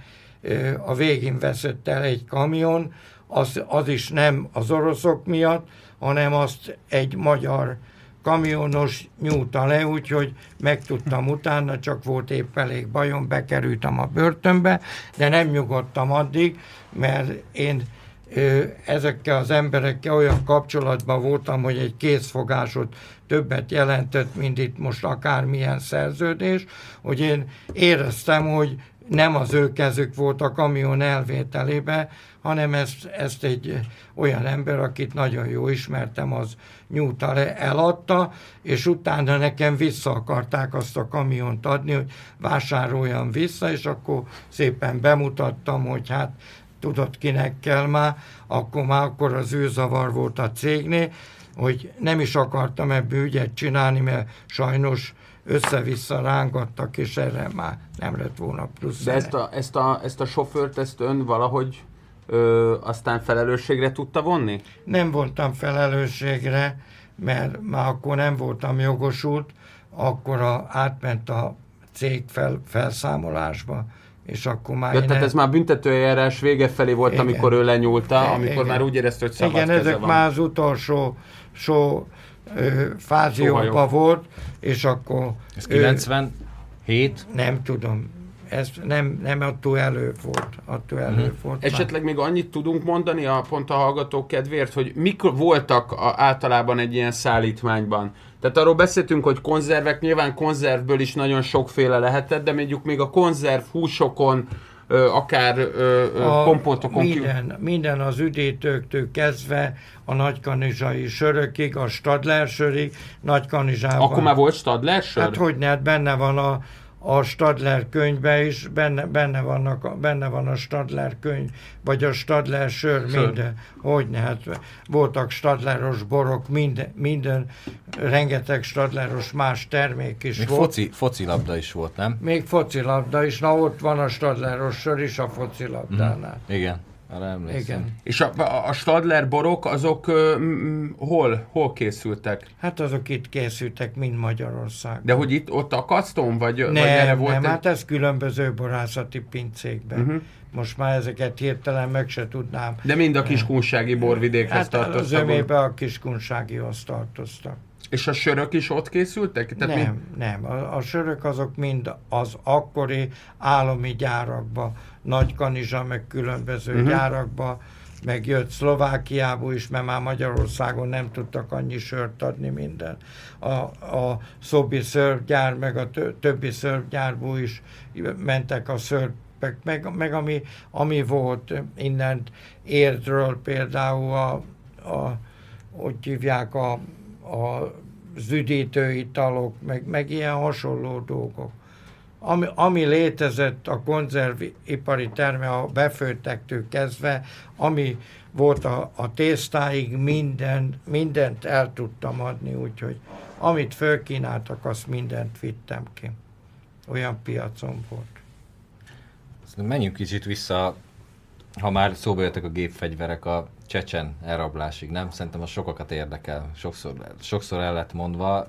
a végén veszett el egy kamion, az, az is nem az oroszok miatt, hanem azt egy magyar kamionos nyújta le, úgyhogy megtudtam utána, csak volt épp elég bajom, bekerültem a börtönbe, de nem nyugodtam addig, mert én ezekkel az emberekkel olyan kapcsolatban voltam, hogy egy készfogásot többet jelentett, mint itt most akármilyen szerződés, hogy én éreztem, hogy nem az ő kezük volt a kamion elvételébe, hanem ezt, ezt egy olyan ember, akit nagyon jó ismertem, az nyújta le, eladta, és utána nekem vissza akarták azt a kamiont adni, hogy vásároljam vissza, és akkor szépen bemutattam, hogy hát tudod kinek kell már, akkor már akkor az űrzavar volt a cégnél, hogy nem is akartam ebből ügyet csinálni, mert sajnos össze-vissza rángattak, és erre már nem lett volna plusz. De ezt a, ezt, a, ezt a sofőrt, ezt ön valahogy ö, aztán felelősségre tudta vonni? Nem voltam felelősségre, mert már akkor nem voltam jogosult, akkor a, átment a cég fel, felszámolásba, és akkor már... De tehát ez már büntetőeljárás vége felé volt, igen. amikor ő lenyúlta, amikor igen. már úgy érezte, hogy szabad Igen, ezek van. már az utolsó so, fázióban volt, és akkor... Ez 97? Nem tudom, ez nem, nem attól elő volt. Attól elő uh-huh. volt Esetleg már. még annyit tudunk mondani a pont a hallgatók kedvéért, hogy mik voltak a, általában egy ilyen szállítmányban? Tehát arról beszéltünk, hogy konzervek, nyilván konzervből is nagyon sokféle lehetett, de mondjuk még a konzerv húsokon, akár a kompotokon minden, kívül. minden az üdítőktől kezdve a nagykanizsai sörökig, a Stadler sörig, nagykanizsában. Akkor már volt Stadler sör? Hát hogy ne, hát benne van a, a Stadler könyvbe is, benne, benne, vannak, benne van a Stadler könyv, vagy a Stadler sör, sör. minden. Hogyne, hát voltak Stadleros borok, minden, minden rengeteg Stadleros más termék is Még volt. Foci, focilabda is volt, nem? Még focilabda is, na ott van a Stadleros sör is a focilabdánál. Mm, igen. Arra emlékszem. Igen. És a, a, Stadler borok, azok uh, hol, hol készültek? Hát azok itt készültek, mind Magyarország. De hogy itt, ott a kaszton, vagy, nem, vagy erre volt? Nem, egy... hát ez különböző borászati pincékben. Uh-huh. Most már ezeket hirtelen meg se tudnám. De mind a kiskunsági borvidékhez hát tartoztak? az ömébe a kiskunságihoz tartoztak. És a sörök is ott készültek? Tehát nem, mi? nem. A, a sörök azok mind az akkori állami gyárakba, Nagykanizsa, meg különböző uh-huh. gyárakba, meg jött Szlovákiából is, mert már Magyarországon nem tudtak annyi sört adni minden. A, a Szobi szörgyár, meg a többi szörgyárból is mentek a szörpek, meg, meg ami, ami volt innen Érdről például a, a hogy hívják a az üdítőitalok, meg, meg ilyen hasonló dolgok. Ami, ami létezett a konzervipari terme a befőttektől kezdve, ami volt a, a tésztáig, minden, mindent el tudtam adni, úgyhogy amit fölkínáltak, azt mindent vittem ki. Olyan piacon volt. Menjünk kicsit vissza, ha már szóba jöttek a gépfegyverek, a csecsen elrablásig, nem? Szerintem az sokakat érdekel. Sokszor, sokszor el lett mondva,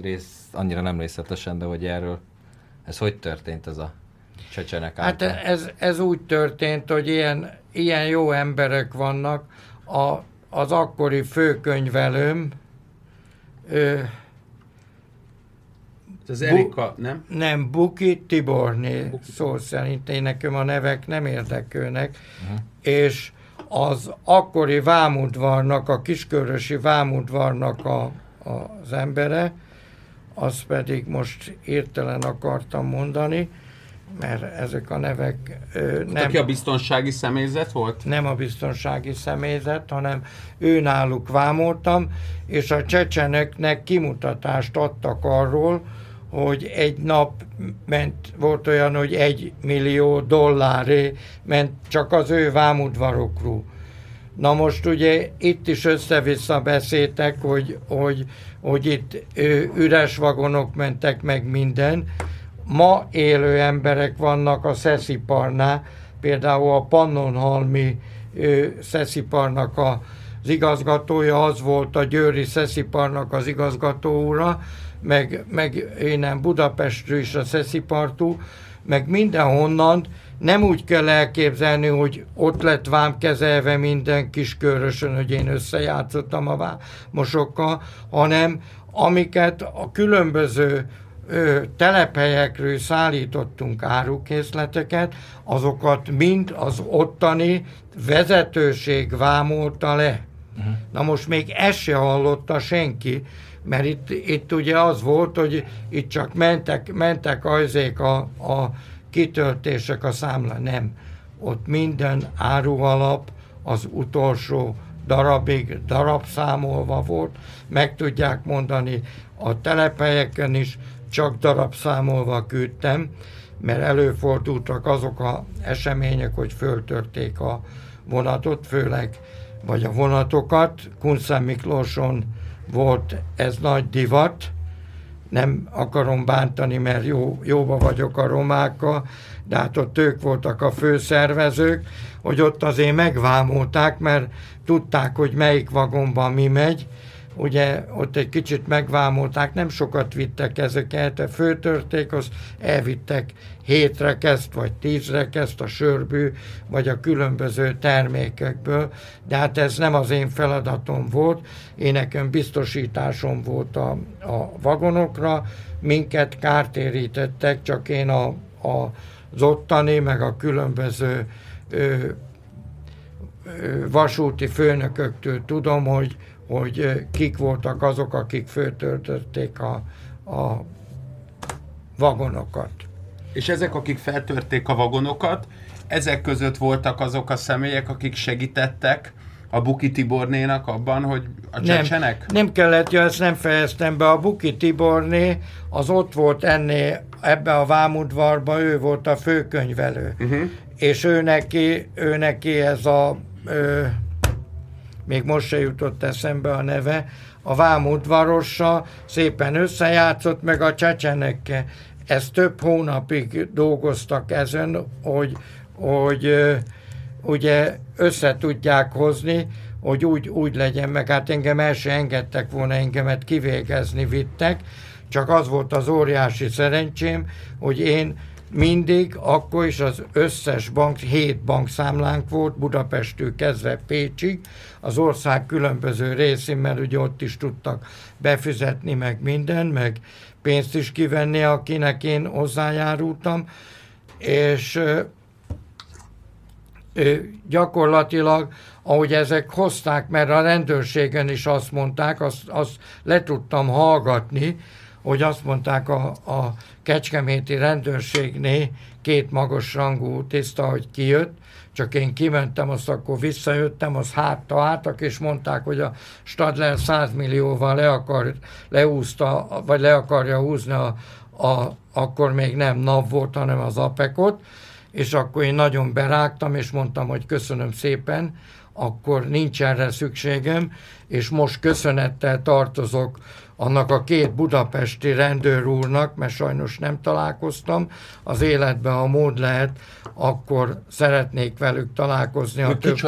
rész, annyira nem részletesen, de hogy erről, ez hogy történt ez a csecsenek hát által? Hát ez, ez úgy történt, hogy ilyen, ilyen jó emberek vannak. A, az akkori főkönyvelőm, ő, az Erika, Bu- nem? Nem, Buki Tiborné, Buki. szó szerint én nekem a nevek nem érdekelnek, uh-huh. és az akkori vámudvarnak, a kiskörösi vámudvarnak a, a, az embere, az pedig most értelen akartam mondani, mert ezek a nevek ö, nem... Aki a biztonsági személyzet volt? Nem a biztonsági személyzet, hanem ő náluk vámoltam, és a csecseneknek kimutatást adtak arról, hogy egy nap ment, volt olyan, hogy egy millió dolláré ment csak az ő vámudvarokról. Na most ugye itt is össze-vissza beszéltek, hogy, hogy, hogy itt üres vagonok mentek meg minden. Ma élő emberek vannak a Szesziparnál, például a Pannonhalmi Szesziparnak a, az igazgatója, az volt a Győri Szesziparnak az igazgató ura, meg, meg innen Budapestről is a Szeszipartú, meg mindenhonnan, nem úgy kell elképzelni, hogy ott lett vám kezelve minden kis körösön, hogy én összejátszottam a vámosokkal, hanem amiket a különböző ö, telephelyekről szállítottunk árukészleteket, azokat mind az ottani vezetőség vámolta le. Uh-huh. Na most még ezt se hallotta senki, mert itt, itt ugye az volt, hogy itt csak mentek, mentek azék a, a kitöltések a számla, nem. Ott minden árualap az utolsó darabig darabszámolva volt, meg tudják mondani a telephelyeken is, csak darabszámolva küldtem, mert előfordultak azok a események, hogy föltörték a vonatot, főleg, vagy a vonatokat. Kunszán Miklóson volt ez nagy divat, nem akarom bántani, mert jó, jóba vagyok a romákkal, de hát ott ők voltak a főszervezők, hogy ott azért megvámolták, mert tudták, hogy melyik vagonban mi megy, ugye ott egy kicsit megvámolták, nem sokat vittek ezeket, főtörték, az elvittek hétre kezd, vagy tízre kezd a sörbű, vagy a különböző termékekből, de hát ez nem az én feladatom volt, én nekem biztosításom volt a, a vagonokra, minket kártérítettek, csak én a, a, az ottani, meg a különböző ö, ö, vasúti főnököktől tudom, hogy hogy kik voltak azok, akik föltöltötték a, a vagonokat. És ezek, akik feltörték a vagonokat, ezek között voltak azok a személyek, akik segítettek a Buki Tibornénak abban, hogy a csecsenek? Nem, nem kellett, ja, ezt nem fejeztem be. A Buki Tiborné az ott volt ennél, ebbe a vámudvarba, ő volt a főkönyvelő. Uh-huh. És ő neki, ő neki ez a ö, még most se jutott eszembe a neve, a vámudvarossa szépen összejátszott meg a csecsenekkel. Ez több hónapig dolgoztak ezen, hogy, hogy ugye össze tudják hozni, hogy úgy, úgy legyen, meg. Hát engem el se engedtek volna engemet kivégezni, vittek, csak az volt az óriási szerencsém, hogy én mindig, akkor is az összes bank, hét bankszámlánk volt, Budapestől kezdve Pécsig, az ország különböző részén, mert ugye ott is tudtak befizetni meg minden, meg pénzt is kivenni, akinek én hozzájárultam, és gyakorlatilag, ahogy ezek hozták, mert a rendőrségen is azt mondták, azt, azt le tudtam hallgatni, hogy azt mondták a, a kecskeméti rendőrségné két magas rangú tiszta, hogy kijött, csak én kimentem, azt akkor visszajöttem, az hátta álltak, és mondták, hogy a Stadler 100 millióval le akar, leúzta, vagy le akarja húzni a, a, akkor még nem NAV volt, hanem az APEC-ot, és akkor én nagyon berágtam, és mondtam, hogy köszönöm szépen, akkor nincs erre szükségem, és most köszönettel tartozok annak a két budapesti rendőr úrnak, mert sajnos nem találkoztam, az életben, ha mód lehet, akkor szeretnék velük találkozni. A több,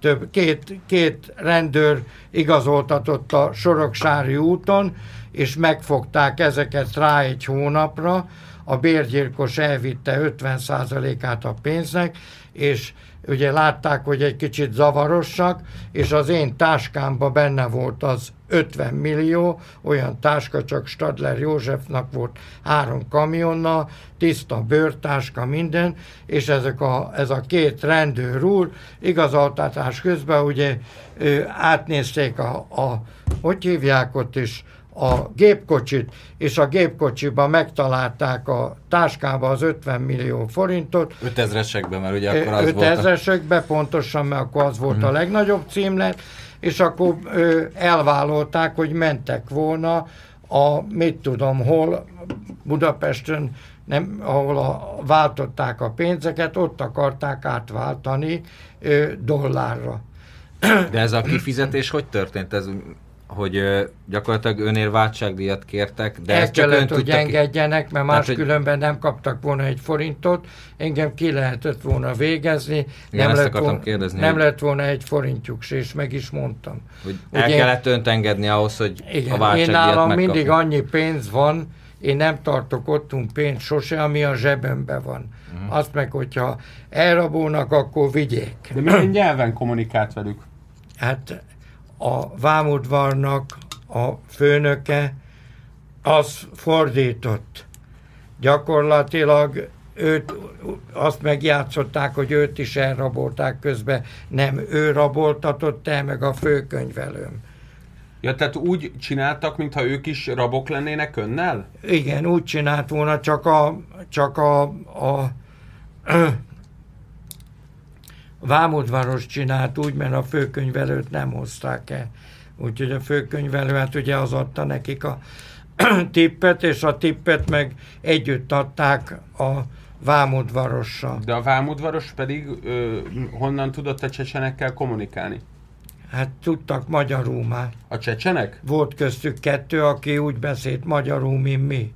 több, két, két rendőr igazoltatott a Soroksári úton, és megfogták ezeket rá egy hónapra, a bérgyilkos elvitte 50%-át a pénznek, és ugye látták, hogy egy kicsit zavarosak, és az én táskámban benne volt az 50 millió, olyan táska csak Stadler Józsefnak volt három kamionnal, tiszta bőrtáska, minden, és ezek a, ez a két rendőr úr igazoltatás közben ugye átnézték a, a hogy hívják ott is, a gépkocsit, és a gépkocsiban megtalálták a táskába az 50 millió forintot. 5000-esekben, mert ugye akkor az 5000 volt a... pontosan, mert akkor az volt uh-huh. a mhm. legnagyobb címlet, és akkor ö, elvállalták, hogy mentek volna a, mit tudom, hol, Budapesten, nem, ahol a, váltották a pénzeket, ott akarták átváltani ö, dollárra. De ez a kifizetés hogy történt? Ez, hogy gyakorlatilag önér váltságdíjat kértek, de El ezt csak ön kellett, hogy engedjenek, mert máskülönben nem kaptak volna egy forintot, engem ki lehetett volna végezni, Igen, nem, lett volna, kérdezni, nem hogy- lett volna egy forintjuk se, és meg is mondtam. Hogy el Ugye- kellett önt engedni ahhoz, hogy a Igen, én váltságdíjat nálam megkapja. mindig annyi pénz van, én nem tartok otthon pénzt sose, ami a zsebemben van. Uh-huh. Azt meg, hogyha elrabolnak, akkor vigyék. De milyen nyelven kommunikált velük? Hát a vámudvarnak a főnöke az fordított. Gyakorlatilag őt, azt megjátszották, hogy őt is elrabolták közben. Nem, ő raboltatott el, meg a főkönyvelőm. Ja, tehát úgy csináltak, mintha ők is rabok lennének önnel? Igen, úgy csinált volna, csak a, csak a, a vámudvaros csinált úgy, mert a főkönyvelőt nem hozták el. Úgyhogy a főkönyvelő, hát ugye az adta nekik a tippet, és a tippet meg együtt adták a vámudvarossal. De a vámudvaros pedig ö, honnan tudott a csecsenekkel kommunikálni? Hát tudtak magyarul már. A csecsenek? Volt köztük kettő, aki úgy beszélt magyarul, mint mi.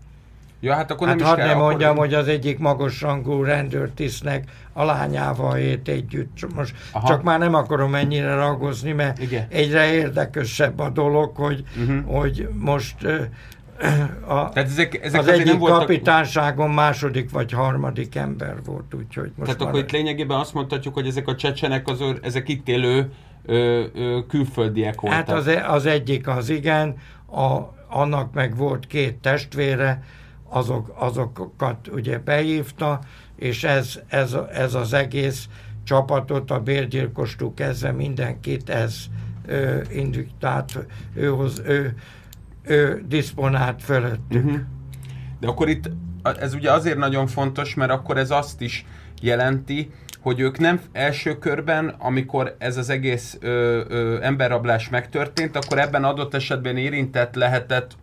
Ja, hát akkor Hát nem is hadd nem akkor- mondjam, hogy az egyik magasrangú rendőrtisztnek a lányával ét együtt. Csak Most Aha. csak már nem akarom ennyire ragozni, mert Igen. egyre érdekesebb a dolog, hogy, Mhm. hogy most a, Tehát ezek, ezek az egyik nem voltak... kapitányságon második vagy harmadik ember volt, úgyhogy most Tehát akkor itt lényegében azt mondhatjuk, hogy ezek a csecsenek, az, ezek itt élő ö, ö, külföldiek voltak. Hát az, e- az egyik az igen, a, annak meg volt két testvére, azok, azokat ugye behívta, és ez, ez, ez az egész csapatot, a bérgyilkostól kezdve mindenkit ez ö, indiktált, ő, hoz, ő, ő diszponált fölöttük. Mhm. De akkor itt ez ugye azért nagyon fontos, mert akkor ez azt is jelenti, hogy ők nem első körben, amikor ez az egész ö, ö, emberrablás megtörtént, akkor ebben adott esetben érintett lehetett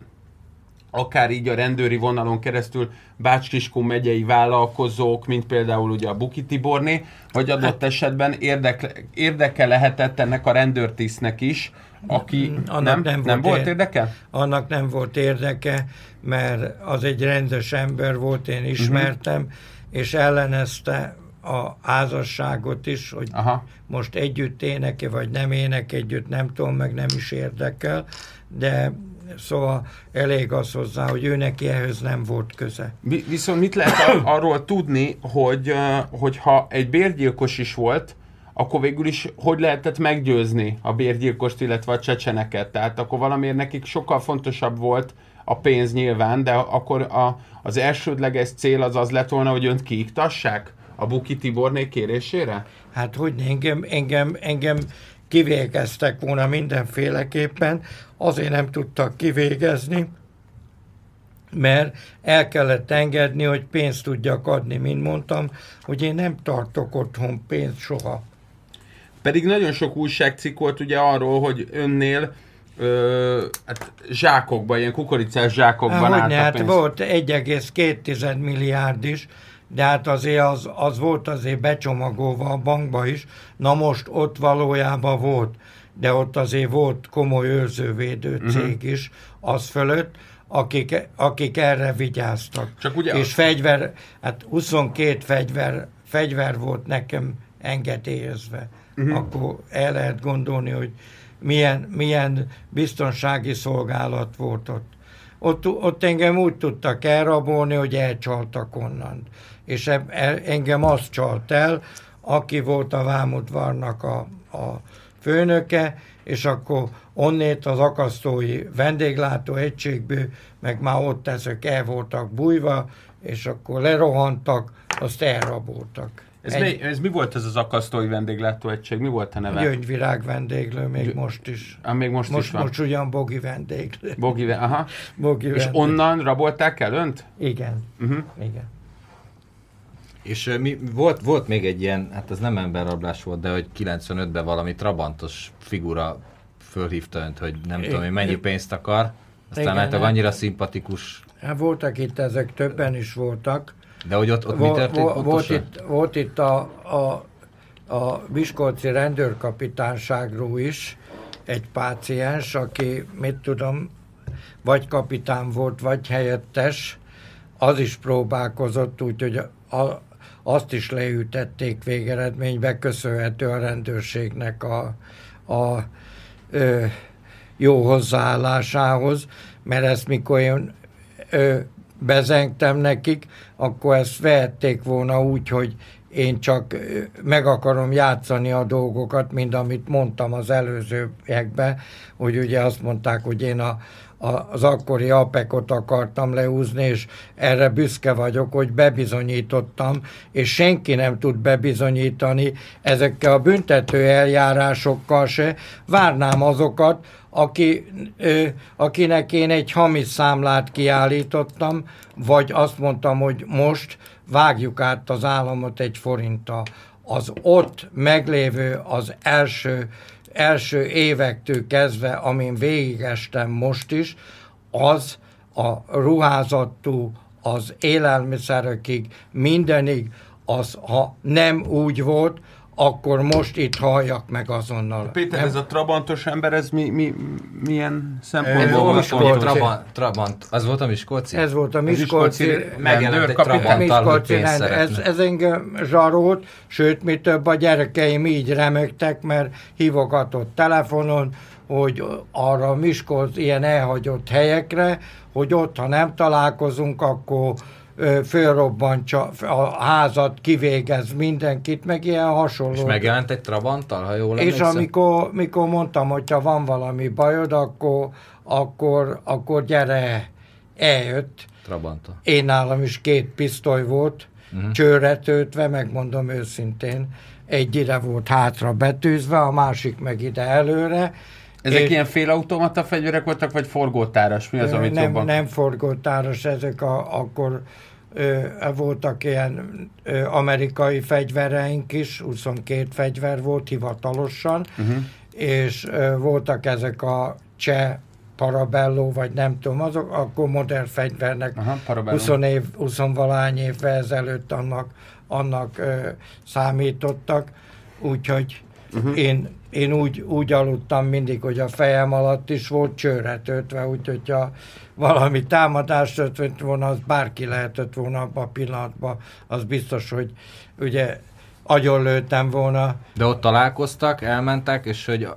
akár így a rendőri vonalon keresztül Bács-Kiskun megyei vállalkozók, mint például ugye a Buki Tiborné, vagy adott hát, esetben érdekle, érdeke lehetett ennek a rendőrtisztnek is, aki Annak nem, nem volt nem volt ér- érdeke? annak nem volt érdeke, mert az egy rendes ember volt, én ismertem, uh-huh. és ellenezte a házasságot is, hogy Aha. most együtt éneke, vagy nem ének együtt, nem tudom, meg nem is érdekel, de szóval elég az hozzá, hogy ő neki ehhez nem volt köze. Vi- Viszont mit lehet ar- arról tudni, hogy, ö, hogy ha egy bérgyilkos is volt, akkor végül is hogy lehetett meggyőzni a bérgyilkost, illetve a csecseneket? Tehát akkor valamiért nekik sokkal fontosabb volt a pénz nyilván, de akkor a, az elsődleges cél az az lett volna, hogy önt kiiktassák a Buki Tiborné kérésére? Hát hogy engem, engem, engem kivégeztek volna mindenféleképpen, azért nem tudtak kivégezni, mert el kellett engedni, hogy pénzt tudjak adni, mint mondtam, hogy én nem tartok otthon pénzt soha. Pedig nagyon sok újságcikk volt ugye arról, hogy önnél ö, hát zsákokban, ilyen kukoricás zsákokban Há, állt ne, a hát pénz. volt 1,2 milliárd is, de hát azért az, az volt azért becsomagolva a bankba is. Na most ott valójában volt, de ott azért volt komoly őrzővédő Mhm. cég is az fölött, akik, akik erre vigyáztak. Csak ugye- És fegyver, hát 22 fegyver, fegyver volt nekem engedélyezve. Uh-huh. Akkor el lehet gondolni, hogy milyen, milyen biztonsági szolgálat volt ott. Ott, ott engem úgy tudtak elrabolni, hogy elcsaltak onnan. És eb, e, engem az csalt el, aki volt a Vámudvarnak a, a főnöke, és akkor onnét az akasztói vendéglátó egységből, meg már ott ezek el voltak bújva, és akkor lerohantak, azt elraboltak. Ez, Egy mi, ez mi volt ez az akasztói vendéglátóegység? Mi volt a neve? gyöngyvirág vendéglő, még Gyö- most is. Ah, még most, Most, is van. most ugyan Bogi vendéglő. Bogi, aha. Bogi És vendéglő. onnan rabolták el önt? Igen, Uh-huh. igen. És mi, volt, volt még egy ilyen, hát ez nem emberrablás volt, de hogy 95-ben valami trabantos figura fölhívta önt, hogy nem tudom, hogy mennyi pénzt akar. Aztán Igen, hát- annyira szimpatikus. Hát voltak itt ezek, többen is voltak. De hogy ott, ott mi Vo- történt vo- volt, pontosan? itt, volt itt a, a a Miskolci rendőrkapitányságról is egy páciens, aki, mit tudom, vagy kapitán volt, vagy helyettes, az is próbálkozott, úgyhogy a, azt is leütették végeredménybe, köszönhető a rendőrségnek a, a ö, jó hozzáállásához, mert ezt mikor én ö, bezengtem nekik, akkor ezt vehették volna úgy, hogy én csak meg akarom játszani a dolgokat, mint amit mondtam az előzőekben, hogy ugye azt mondták, hogy én a, az akkori apekot akartam leúzni, és erre büszke vagyok, hogy bebizonyítottam, és senki nem tud bebizonyítani ezekkel a büntető eljárásokkal se. Várnám azokat, aki, ö, akinek én egy hamis számlát kiállítottam, vagy azt mondtam, hogy most vágjuk át az államot egy forinttal. Az ott meglévő az első első évektől kezdve, amin végigestem most is, az a ruházattól az élelmiszerekig, mindenig, az, ha nem úgy volt, akkor most itt halljak meg azonnal. Péter, nem? ez a trabantos ember, ez mi, mi, milyen szempontból volt? Miskolci. Trabant, Trabant, az volt a Miskolci? Ez volt a Miskolci. Miskolci megjelent egy pénzt ez, ez engem zsarolt, sőt, mi több a gyerekeim így remegtek, mert hívogatott telefonon, hogy arra Miskolc ilyen elhagyott helyekre, hogy ott, ha nem találkozunk, akkor fölrobbantja a házat, kivégez mindenkit, meg ilyen hasonló. És megjelent egy Trabanttal, ha jól És amikor, mikor mondtam, hogy ha van valami bajod, akkor, akkor, akkor gyere, eljött. Trabanta. Én nálam is két pisztoly volt, uh-huh. csőre töltve, megmondom őszintén. Egy ide volt hátra betűzve, a másik meg ide előre, ezek és ilyen félautomata fegyverek voltak, vagy forgótáras? Mi az, amit nem, jobban... Nem forgótáras, ezek a, akkor voltak ilyen amerikai fegyvereink is, 22 fegyver volt hivatalosan, uh-huh. és voltak ezek a cseh Parabello, vagy nem tudom, azok akkor modern fegyvernek Aha, 20 év, 20 valány évvel ezelőtt annak, annak ö, számítottak, úgyhogy uh-huh. én én úgy, úgy aludtam mindig, hogy a fejem alatt is volt csőre töltve, úgyhogy ha valami támadást történt volna, az bárki lehetett volna abban a pillanatban, az biztos, hogy ugye agyon lőttem volna. De ott találkoztak, elmentek, és hogy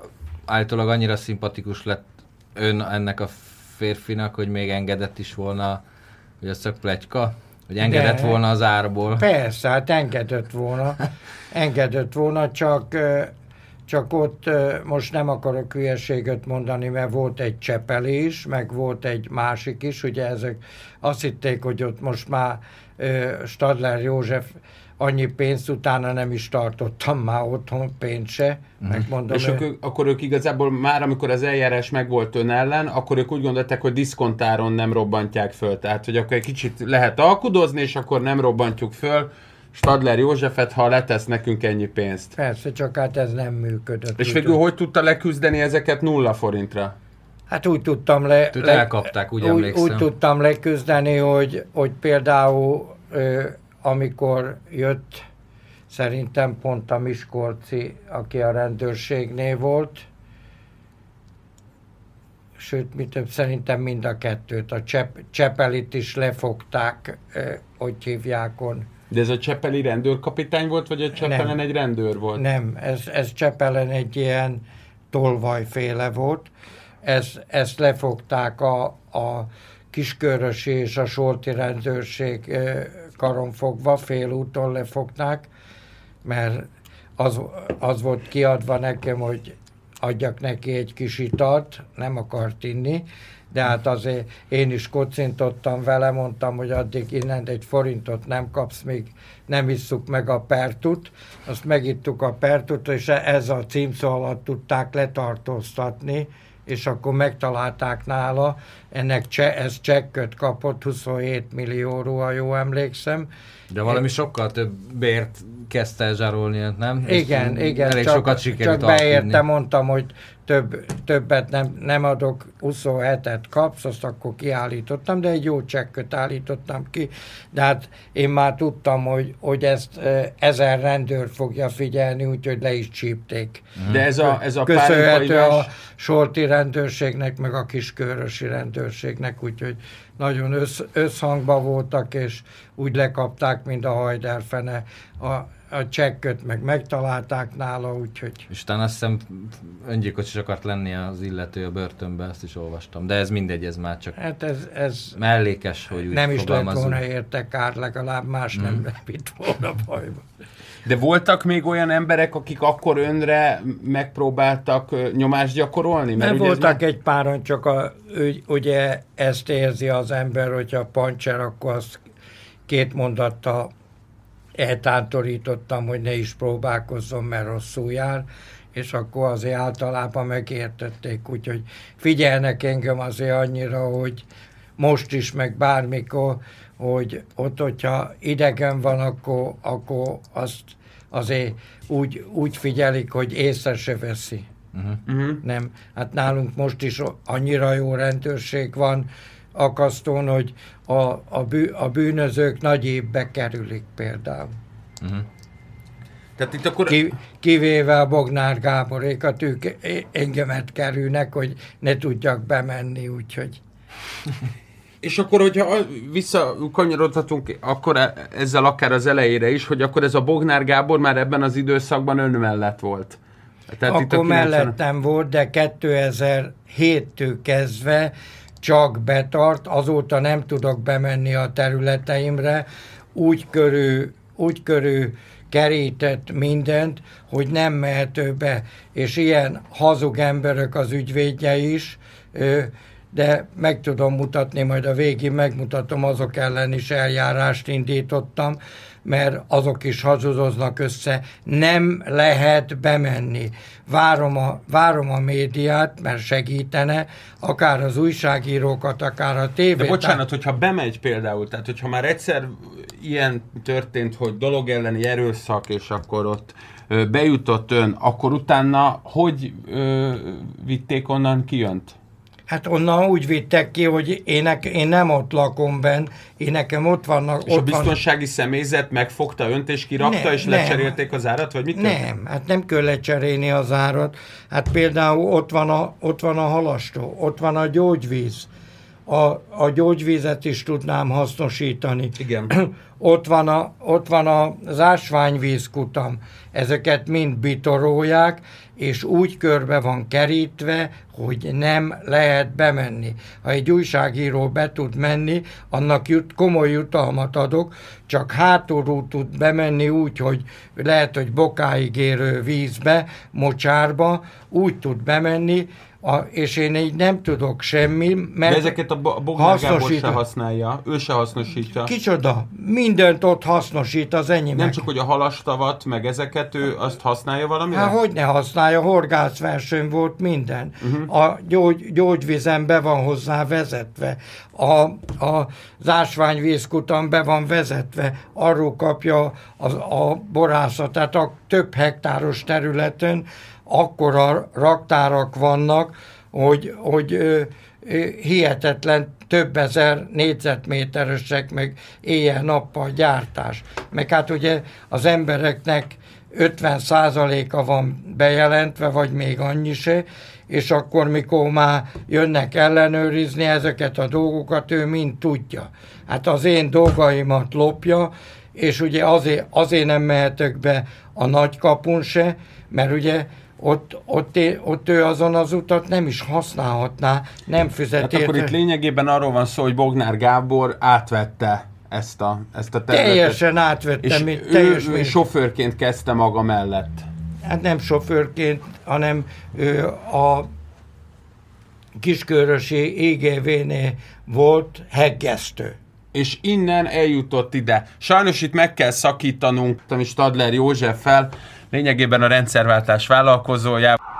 állítólag annyira szimpatikus lett ön ennek a férfinak, hogy még engedett is volna, hogy a szökplegyka, hogy engedett De, volna az árból. Persze, hát engedett volna. engedett volna, csak csak ott most nem akarok hülyeséget mondani, mert volt egy csepelés, meg volt egy másik is, ugye ezek azt hitték, hogy ott most már Stadler József annyi pénzt utána nem is tartottam már otthon pénzt se, mm. megmondom. És ő... akkor ők igazából már, amikor az eljárás megvolt ön ellen, akkor ők úgy gondolták, hogy diszkontáron nem robbantják föl. Tehát, hogy akkor egy kicsit lehet alkudozni, és akkor nem robbantjuk föl, Stadler Józsefet, ha letesz nekünk ennyi pénzt. Persze, csak hát ez nem működött. És végül hogy tudta leküzdeni ezeket nulla forintra? Hát úgy tudtam le... le elkapták, úgy, úgy Úgy tudtam leküzdeni, hogy, hogy például ö, amikor jött szerintem pont a Miskolci, aki a rendőrségnél volt, sőt, mi több, szerintem mind a kettőt, a Csep, Csepelit is lefogták, hogy hívják on de ez a Csepeli rendőrkapitány volt, vagy a Csepelen nem, egy rendőr volt? Nem, ez, ez Csepelen egy ilyen tolvajféle volt. Ez, ezt lefogták a, a Kiskörösi és a Solti rendőrség karonfogva, félúton lefogták, mert az, az volt kiadva nekem, hogy adjak neki egy kis italt, nem akart inni, de hát azért én is kocintottam vele, mondtam, hogy addig innen egy forintot nem kapsz, még nem isszuk meg a pertut, azt megittuk a pertut, és ez a címszó alatt tudták letartóztatni, és akkor megtalálták nála ennek cse, ez csekköt kapott, 27 millióról, ha jól emlékszem. De valami sokkal több bért kezdte el zsarolni, nem? Igen, És igen, Elég csak, sokat sikerült csak beérte, alkudni. mondtam, hogy több, többet nem, nem adok, 27-et kapsz, azt akkor kiállítottam, de egy jó csekköt állítottam ki, de hát én már tudtam, hogy, hogy ezt ezer rendőr fogja figyelni, úgyhogy le is csípték. De ez a, ez a Köszönhető a sorti rendőrségnek, meg a kiskörösi rendőrségnek, úgyhogy nagyon össz, összhangban voltak, és úgy lekapták, mint a hajdelfene. A, a csekköt meg megtalálták nála, úgyhogy És utána azt hiszem öngyilkos is akart lenni az illető a börtönbe, ezt is olvastam. De ez mindegy, ez már csak hát ez, ez mellékes, hogy úgy nem is lett volna érte kár, legalább más nem Mhm. vitt volna bajba. De voltak még olyan emberek, akik akkor önre megpróbáltak nyomást gyakorolni? Nem ugye ez voltak már- egy páron, csak a, ugye ezt érzi az ember, hogyha pancser, akkor azt két mondattal eltántorítottam, hogy ne is próbálkozzon, mert rosszul jár, és akkor azért általában megértették, úgyhogy figyelnek engem azért annyira, hogy most is, meg bármikor, hogy ott, hogyha idegen van, akkor, akkor azt azért úgy, úgy figyelik, hogy észre se veszi. Uh-huh. Nem, hát nálunk most is annyira jó rendőrség van akasztón, hogy a, a, bű, a bűnözők nagy évbe kerülik például. Uh-huh. Tehát itt akkor... Ki, kivéve a Bognár Gáborékat, ők engemet kerülnek, hogy ne tudjak bemenni, úgyhogy... És akkor, hogyha visszakanyarodhatunk akkor e- ezzel akár az elejére is, hogy akkor ez a Bognár Gábor már ebben az időszakban ön mellett volt. Tehát itt a Akkor 90 mellettem volt, de 2007-től kezdve csak betart, azóta nem tudok bemenni a területeimre, úgy körül, úgy körül kerített mindent, hogy nem mehető be. És ilyen hazug emberek az ügyvédje is, de meg tudom mutatni, majd a végén megmutatom, azok ellen is eljárást indítottam, mert azok is hazudoznak össze. Nem lehet bemenni. Várom a, várom a médiát, mert segítene, akár az újságírókat, akár a tévét. De bocsánat, hogyha bemegy például, tehát hogyha már egyszer ilyen történt, hogy dolog elleni erőszak, és akkor ott bejutott ön, akkor utána hogy ö, vitték onnan ki önt? Hát onnan úgy vittek ki, hogy én, nek, én nem ott lakom benn, én nekem ott vannak... És a ott van, biztonsági személyzet megfogta önt és kirakta, Nem, és nem. lecserélték az árat, vagy mit történt? Nem, hát nem kell lecserélni az árat. Hát például ott van a, ott van a halastó, ott van a gyógyvíz. A, a gyógyvízet is tudnám hasznosítani. Igen. ott van, a, ott van az ásványvízkutam. Ezeket mind bitorolják, és úgy körbe van kerítve, hogy nem lehet bemenni. Ha egy újságíró be tud menni, annak jut, komoly jutalmat adok, csak hátulról tud bemenni úgy, hogy lehet, hogy bokáig érő vízbe, mocsárba, úgy tud bemenni, a, és én így nem tudok semmi, mert De ezeket a Bo- Bognár Gábor se használja, ő se hasznosítja. Kicsoda? Mindent ott hasznosít az enyém. Nem csak, hogy a halastavat, meg ezeket ő azt használja valamire? Hát hogy ne használja, horgászverseny volt minden. Uh-huh. A gyógy, gyógyvizen be van hozzá vezetve, a, a, az ásványvízkutam be van vezetve, arról kapja a, a borászat, tehát a több hektáros területen akkora raktárak vannak, hogy, hogy hihetetlen több ezer négyzetméteresek, meg éjjel-nappal gyártás. Meg hát ugye az embereknek 50%-a van bejelentve, vagy még annyi se, és akkor, mikor már jönnek ellenőrizni ezeket a dolgokat, ő mind tudja. Hát az én dolgaimat lopja, és ugye azért, azért nem mehetek be a nagykapun se, mert ugye ott, ott, ott ő azon az utat nem is használhatná, nem fizet Hát akkor itt lényegében arról van szó, hogy Bognár Gábor átvette ezt a, ezt a területet. Teljesen átvettem, és mint ő, teljes ő mint- sofőrként kezdte maga mellett. hát nem sofőrként, hanem ő a kiskörösi IGV-nél volt heggesztő. És innen eljutott ide. Sajnos itt meg kell szakítanunk, is Stadler Józseffel, lényegében a rendszerváltás vállalkozójával.